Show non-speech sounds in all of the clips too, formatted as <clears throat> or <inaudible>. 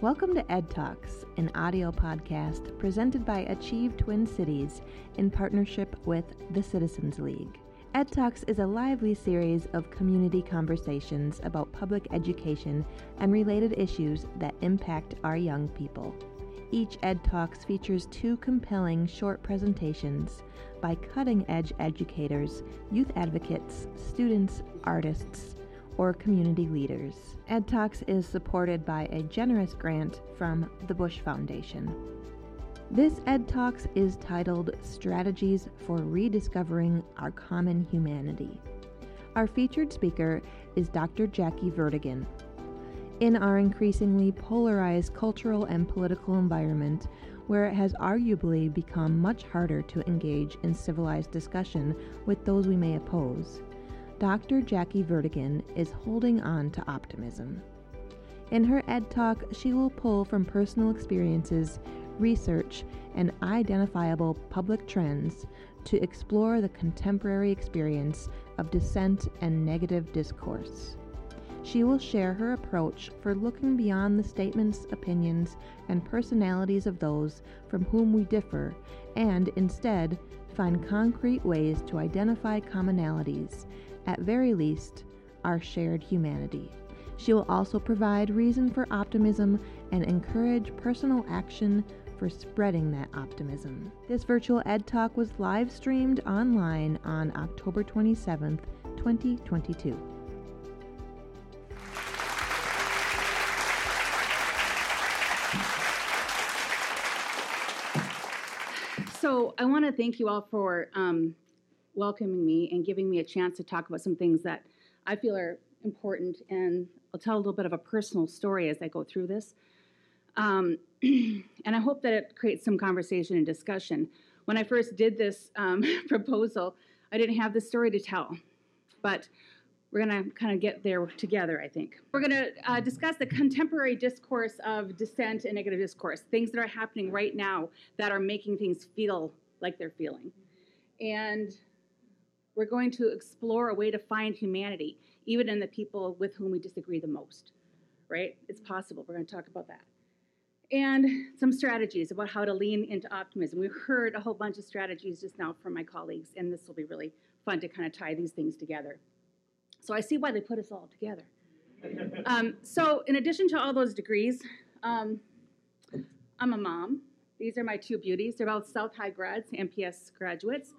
Welcome to Ed Talks, an audio podcast presented by Achieve Twin Cities in partnership with the Citizens League. Ed Talks is a lively series of community conversations about public education and related issues that impact our young people. Each Ed Talks features two compelling short presentations by cutting edge educators, youth advocates, students, artists, or community leaders. Ed Talks is supported by a generous grant from the Bush Foundation. This Ed Talks is titled Strategies for Rediscovering Our Common Humanity. Our featured speaker is Dr. Jackie Vertigan. In our increasingly polarized cultural and political environment, where it has arguably become much harder to engage in civilized discussion with those we may oppose, Dr. Jackie Vertigan is holding on to optimism. In her Ed Talk, she will pull from personal experiences, research, and identifiable public trends to explore the contemporary experience of dissent and negative discourse. She will share her approach for looking beyond the statements, opinions, and personalities of those from whom we differ and instead find concrete ways to identify commonalities at very least, our shared humanity. She will also provide reason for optimism and encourage personal action for spreading that optimism. This virtual Ed Talk was live streamed online on October 27th, 2022. So I want to thank you all for um, welcoming me and giving me a chance to talk about some things that I feel are important. And I'll tell a little bit of a personal story as I go through this. Um, <clears throat> and I hope that it creates some conversation and discussion. When I first did this um, <laughs> proposal, I didn't have the story to tell, but we're going to kind of get there together, I think. We're going to uh, discuss the contemporary discourse of dissent and negative discourse, things that are happening right now that are making things feel like they're feeling. And we're going to explore a way to find humanity, even in the people with whom we disagree the most, right? It's possible. We're going to talk about that. And some strategies about how to lean into optimism. We heard a whole bunch of strategies just now from my colleagues, and this will be really fun to kind of tie these things together. So I see why they put us all together. Um, so, in addition to all those degrees, um, I'm a mom. These are my two beauties. They're both South High grads, MPS graduates.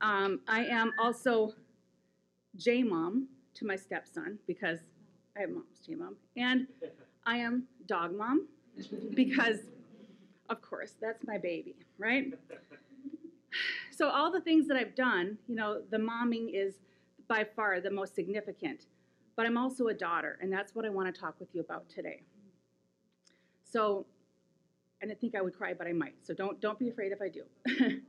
Um, I am also J mom to my stepson because I have mom's J mom, and I am dog mom because, of course, that's my baby, right? So all the things that I've done, you know, the momming is by far the most significant, but I'm also a daughter, and that's what I want to talk with you about today. So, I didn't think I would cry, but I might. So don't don't be afraid if I do. <laughs>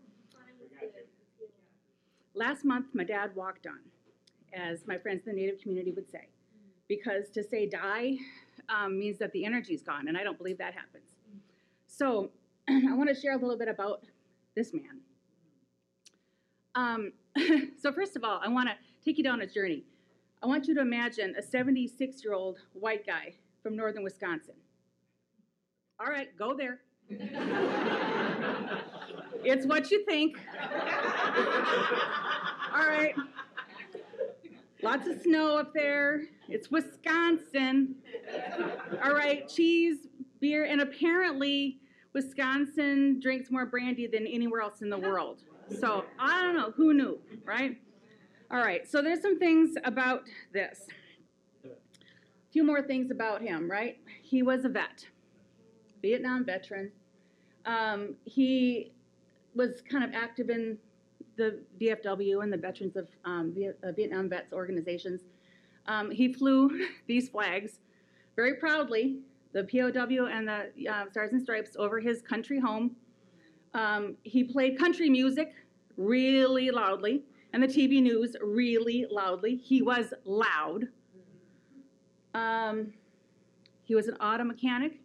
Last month, my dad walked on, as my friends in the Native community would say, because to say die um, means that the energy's gone, and I don't believe that happens. So <clears throat> I want to share a little bit about this man. Um, <laughs> so first of all, I want to take you down a journey. I want you to imagine a 76-year-old white guy from northern Wisconsin. All right, go there. <laughs> it's what you think. All right. Lots of snow up there. It's Wisconsin. All right, cheese, beer, and apparently Wisconsin drinks more brandy than anywhere else in the world. So I don't know, who knew, right? All right, so there's some things about this. A few more things about him, right? He was a vet, Vietnam veteran. Um, he was kind of active in the VFW and the Veterans of um, uh, Vietnam Vets organizations. Um, he flew <laughs> these flags very proudly, the POW and the uh, Stars and Stripes, over his country home. Um, he played country music really loudly, and the TV news really loudly. He was loud. Um, he was an auto mechanic,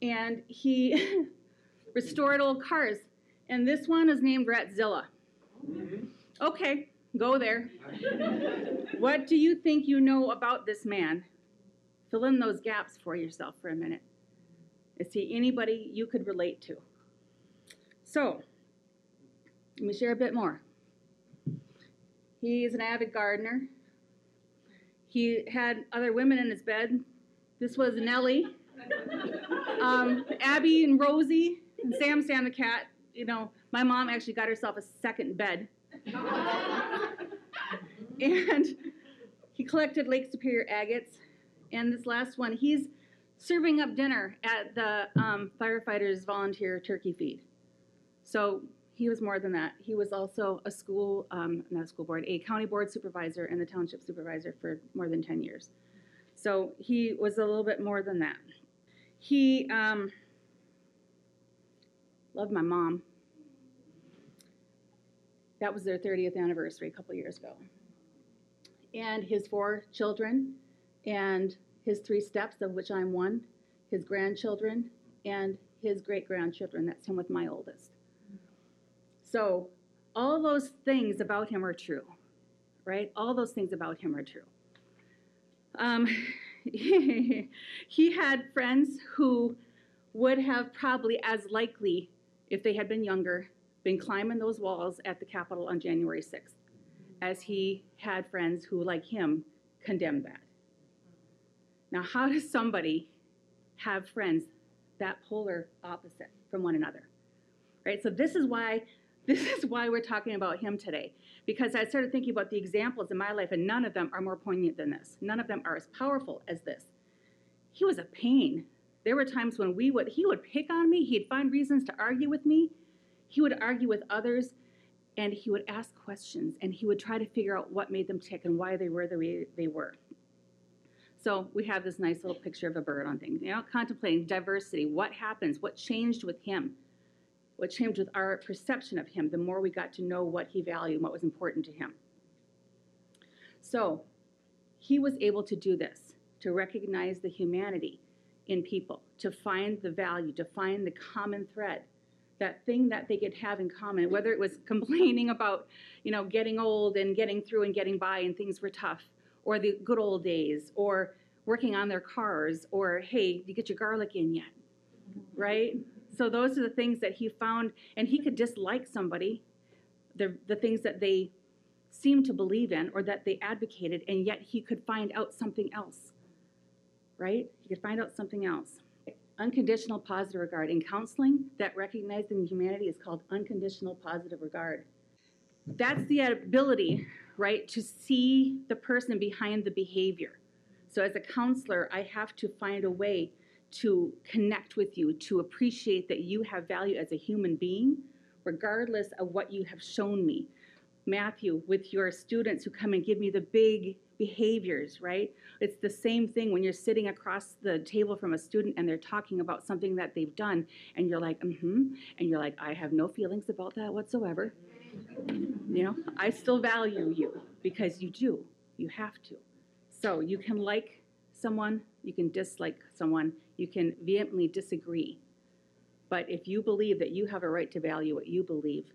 and he <laughs> restored old cars. And this one is named Ratzilla. Okay, go there. <laughs> what do you think you know about this man? Fill in those gaps for yourself for a minute. Is he anybody you could relate to? So, let me share a bit more. He is an avid gardener. He had other women in his bed. This was Nellie, um, Abby, and Rosie, and Sam Sam the cat. You know, my mom actually got herself a second bed. <laughs> and he collected Lake Superior agates. And this last one, he's serving up dinner at the um, firefighters volunteer turkey feed. So he was more than that. He was also a school, um, not a school board, a county board supervisor and the township supervisor for more than 10 years. So he was a little bit more than that. He um, loved my mom. That was their 30th anniversary a couple years ago. And his four children and his three steps, of which I'm one, his grandchildren, and his great grandchildren. That's him with my oldest. So, all those things about him are true, right? All those things about him are true. Um, <laughs> he had friends who would have probably as likely, if they had been younger, been climbing those walls at the Capitol on January 6th, as he had friends who, like him, condemned that. Now, how does somebody have friends that polar opposite from one another? Right? So this is why this is why we're talking about him today. Because I started thinking about the examples in my life, and none of them are more poignant than this. None of them are as powerful as this. He was a pain. There were times when we would he would pick on me, he'd find reasons to argue with me, he would argue with others, and he would ask questions, and he would try to figure out what made them tick and why they were the way they were. So we have this nice little picture of a bird on things, you know, contemplating diversity. What happens? What changed with him? What changed with our perception of him the more we got to know what he valued and what was important to him. So he was able to do this, to recognize the humanity in people, to find the value, to find the common thread, that thing that they could have in common, whether it was <laughs> complaining about, you know, getting old and getting through and getting by and things were tough, or the good old days, or working on their cars, or hey, you get your garlic in yet? Mm-hmm. Right? So those are the things that he found, and he could dislike somebody, the, the things that they seemed to believe in or that they advocated, and yet he could find out something else. Right? He could find out something else. Unconditional positive regard. In counseling, that recognizing humanity is called unconditional positive regard. That's the ability right? To see the person behind the behavior. So as a counselor, I have to find a way to connect with you, to appreciate that you have value as a human being, regardless of what you have shown me. Matthew, with your students who come and give me the big behaviors, right? It's the same thing when you're sitting across the table from a student and they're talking about something that they've done, and you're like, mm hmm, and you're like, I have no feelings about that whatsoever. You know, I still value you because you do. You have to. So you can like someone, you can dislike someone, you can vehemently disagree. But if you believe that you have a right to value what you believe,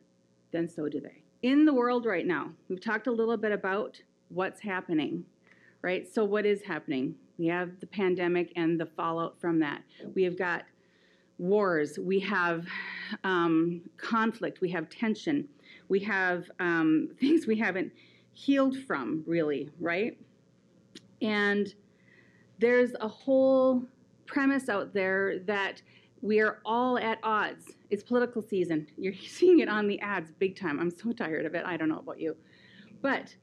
then so do they. In the world right now, we've talked a little bit about what's happening, right? So, what is happening? We have the pandemic and the fallout from that. We have got wars, we have um, conflict, we have tension, we have um, things we haven't healed from, really, right? And there's a whole premise out there that we are all at odds. It's political season. You're <laughs> seeing it on the ads big time. I'm so tired of it. I don't know about you. But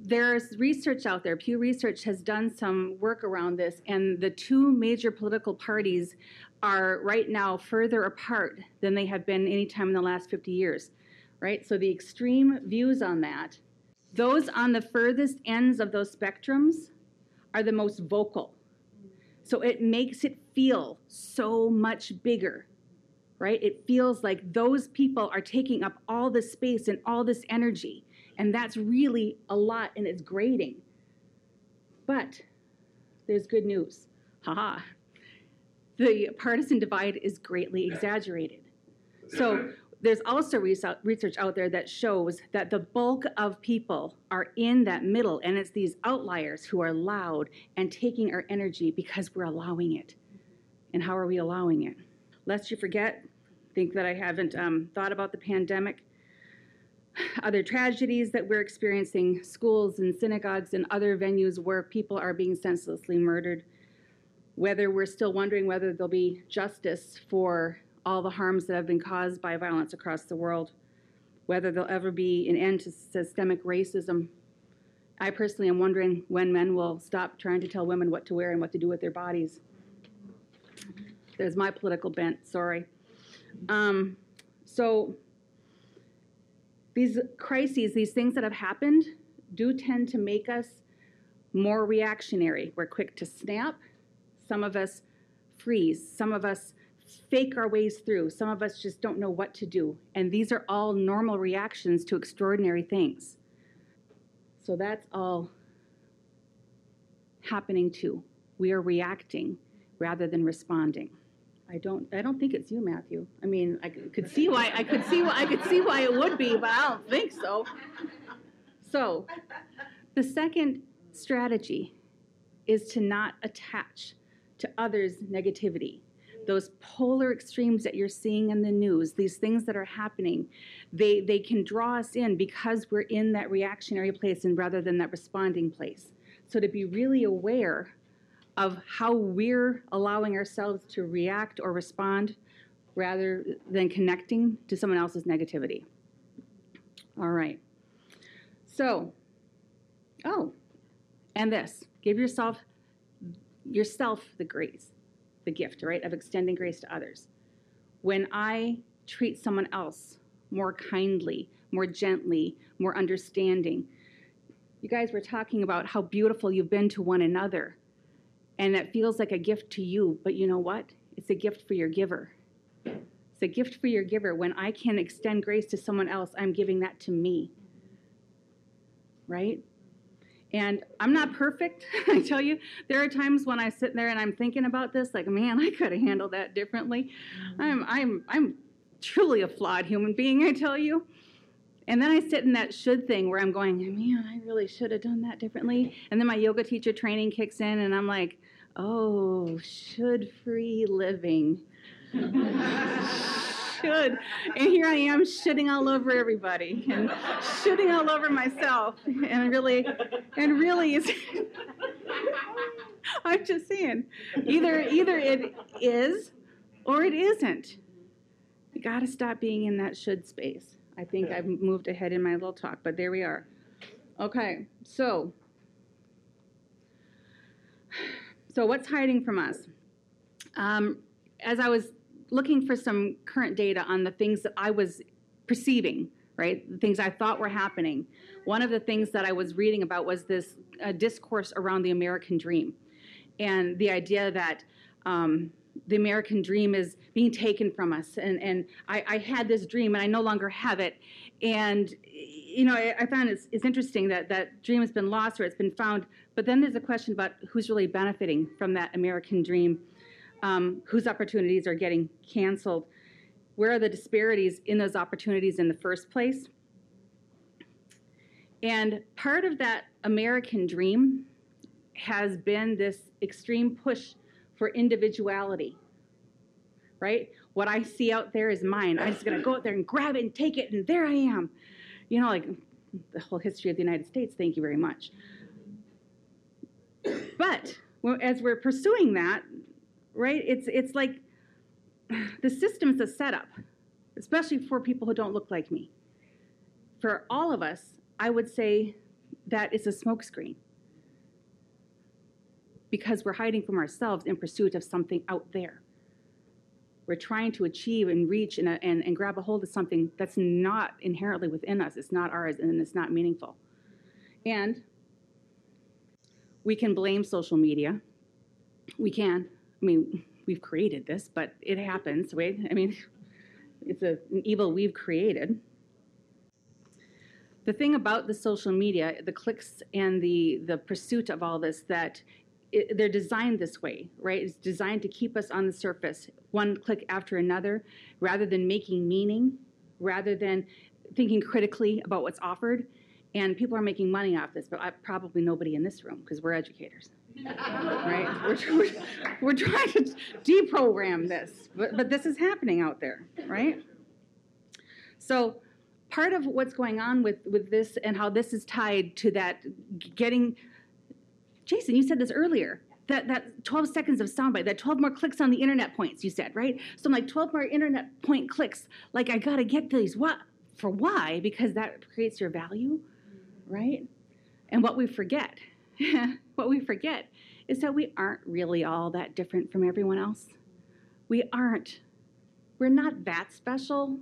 there's research out there. Pew Research has done some work around this, and the two major political parties are right now further apart than they have been any time in the last 50 years right? So the extreme views on that, those on the furthest ends of those spectrums are the most vocal. So it makes it feel so much bigger, right? It feels like those people are taking up all this space and all this energy. And that's really a lot and it's grating. But there's good news. Haha. The partisan divide is greatly exaggerated. So there's also research out there that shows that the bulk of people are in that middle, and it's these outliers who are loud and taking our energy because we're allowing it. And how are we allowing it? Lest you forget, think that I haven't um, thought about the pandemic. Other tragedies that we're experiencing, schools and synagogues and other venues where people are being senselessly murdered. Whether we're still wondering whether there'll be justice for all the harms that have been caused by violence across the world, whether there'll ever be an end to systemic racism. I personally am wondering when men will stop trying to tell women what to wear and what to do with their bodies. There's my political bent, sorry. Um, so, these crises, these things that have happened, do tend to make us more reactionary. We're quick to snap. Some of us freeze. Some of us fake our ways through. Some of us just don't know what to do. And these are all normal reactions to extraordinary things. So that's all happening too. We are reacting rather than responding. I don't I don't think it's you, Matthew. I mean, I could see why I could see why I could see why it would be, but I don't think so. So, the second strategy is to not attach to others' negativity those polar extremes that you're seeing in the news, these things that are happening, they, they can draw us in because we're in that reactionary place and rather than that responding place. So to be really aware of how we're allowing ourselves to react or respond rather than connecting to someone else's negativity. All right. So, oh, and this give yourself yourself the grace the gift, right, of extending grace to others. When I treat someone else more kindly, more gently, more understanding, you guys were talking about how beautiful you've been to one another. And that feels like a gift to you, but you know what? It's a gift for your giver. It's a gift for your giver. When I can extend grace to someone else, I'm giving that to me. Right? And I'm not perfect, <laughs> I tell you. There are times when I sit there and I'm thinking about this, like, man, I could have handled that differently. Mm-hmm. I'm, I'm, I'm truly a flawed human being, I tell you. And then I sit in that should thing where I'm going, man, I really should have done that differently. And then my yoga teacher training kicks in, and I'm like, oh, should free living. <laughs> should. And here I am shitting all over everybody and shitting all over myself. And really, and really is <laughs> I'm just saying, either either it is or it isn't. You gotta stop being in that should space. I think I've moved ahead in my little talk, but there we are. Okay, so so what's hiding from us? Um, as I was looking for some current data on the things that I was perceiving, right? The things I thought were happening. One of the things that I was reading about was this uh, discourse around the American dream and the idea that um, the American dream is being taken from us. And, and I, I, had this dream and I no longer have it. And, you know, I, I found it's, it's interesting that that dream has been lost or it's been found. But then there's a question about who's really benefiting from that American dream um, whose opportunities are getting canceled. Where are the disparities in those opportunities in the first place? And part of that American dream has been this extreme push for individuality, right? What I see out there is mine. I'm just going to go out there and grab it and take it, and there I am. You know, like the whole history of the United States, thank you very much. But as we're pursuing that, right? It's it's like <sighs> the system is a setup, especially for people who don't look like me. For all of us, I would say that it's a smokescreen because we're hiding from ourselves in pursuit of something out there. We're trying to achieve and reach and, and, and grab a hold of something that's not inherently within us. It's not ours and it's not meaningful. And we can blame social media. We can. I mean, we've created this, but it happens? I mean, <laughs> it's a, an evil we've created. The thing about the social media, the clicks and the, the pursuit of all this, that it, they're designed this way, right? It's designed to keep us on the surface, one click after another, rather than making meaning, rather than thinking critically about what's offered. And people are making money off this, but I, probably nobody in this room because we're educators. Right? We're, we're, trying to deprogram this, but, but this is happening out there, right? So, part of what's going on with, with this and how this is tied to that getting, Jason, you said this earlier. That, that 12 seconds of soundbite, that 12 more clicks on the internet points, you said, right? So I'm like, 12 more internet point clicks. Like, I gotta get these. What? For why? Because that creates your value, right? And what we forget, <laughs> what we forget is that we aren't really all that different from everyone else. We aren't. We're not that special.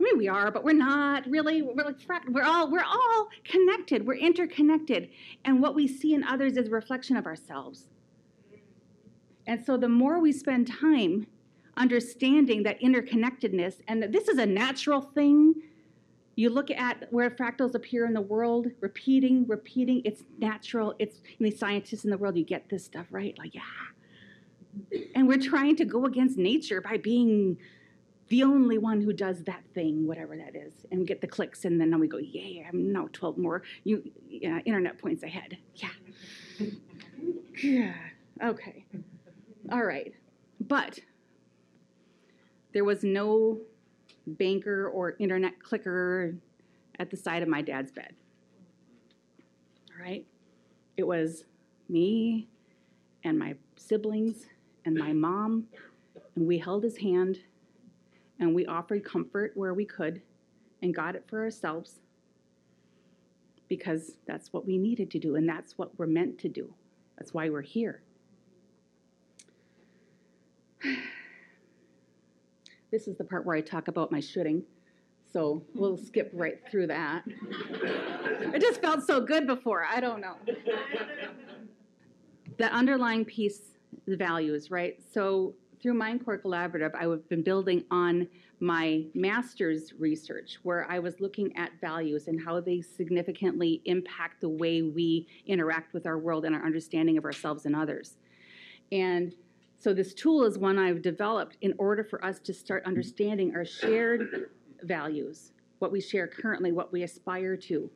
I mean, we are, but we're not really. We're like we're all we're all connected. We're interconnected, and what we see in others is a reflection of ourselves. And so, the more we spend time understanding that interconnectedness, and that this is a natural thing. You look at where fractals appear in the world, repeating, repeating. It's natural. It's the scientists in the world. You get this stuff right, like yeah. And we're trying to go against nature by being the only one who does that thing, whatever that is, and get the clicks, and then we go, yeah, I'm now 12 more you, internet points ahead. Yeah. yeah. Okay. All right. But there was no banker or internet clicker at the side of my dad's bed. All right. It was me and my siblings and my mom, and we held his hand and we offered comfort where we could and got it for ourselves because that's what we needed to do and that's what we're meant to do. That's why we're here. <sighs> <sighs> This is the part where I talk about my shooting, so we'll <laughs> skip right through that. it just felt so good before, I don't know. The underlying piece, the values, right? So through MindCore Collaborative, I've been building on my master's research where I was looking at values and how they significantly impact the way we interact with our world and our understanding of ourselves and others. And so this tool is one I've developed in order for us to start understanding our shared values, what we share currently, what we aspire to.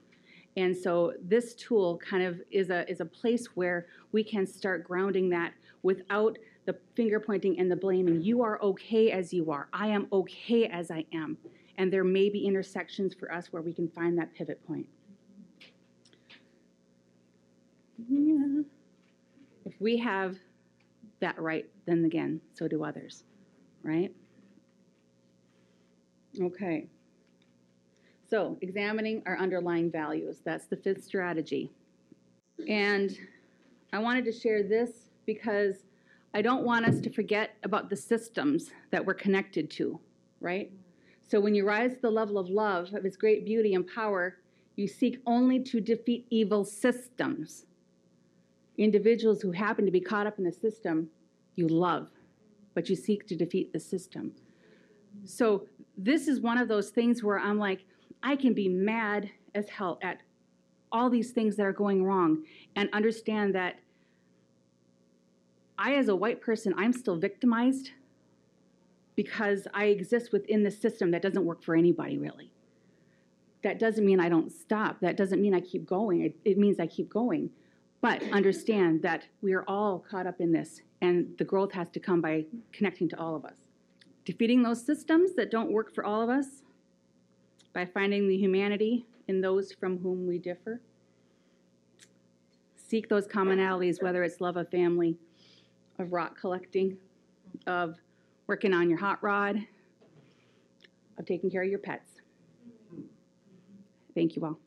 And so this tool kind of is a is a place where we can start grounding that without the finger pointing and the blaming. You are okay as you are. I am okay as I am. And there may be intersections for us where we can find that pivot point. Yeah. If we have that right, then again, so do others, right? Okay. So, examining our underlying values. That's the fifth strategy. And I wanted to share this because I don't want us to forget about the systems that we're connected to, right? So when you rise to the level of love, of its great beauty and power, you seek only to defeat evil systems. Individuals who happen to be caught up in the system, you love, but you seek to defeat the system. So this is one of those things where I'm like, I can be mad as hell at all these things that are going wrong and understand that I, as a white person, I'm still victimized because I exist within the system that doesn't work for anybody, really. That doesn't mean I don't stop. That doesn't mean I keep going. It, it means I keep going. But understand that we are all caught up in this, and the growth has to come by connecting to all of us. Defeating those systems that don't work for all of us by finding the humanity in those from whom we differ. Seek those commonalities, whether it's love of family, of rock collecting, of working on your hot rod, of taking care of your pets. Thank you all.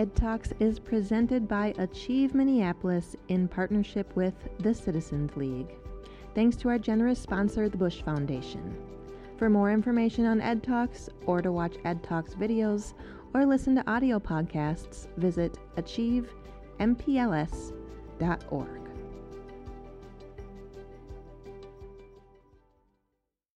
Ed Talks is presented by Achieve Minneapolis in partnership with the Citizens League. Thanks to our generous sponsor, the Bush Foundation. For more information on Ed Talks or to watch Ed Talks videos or listen to audio podcasts, visit achievempls.org.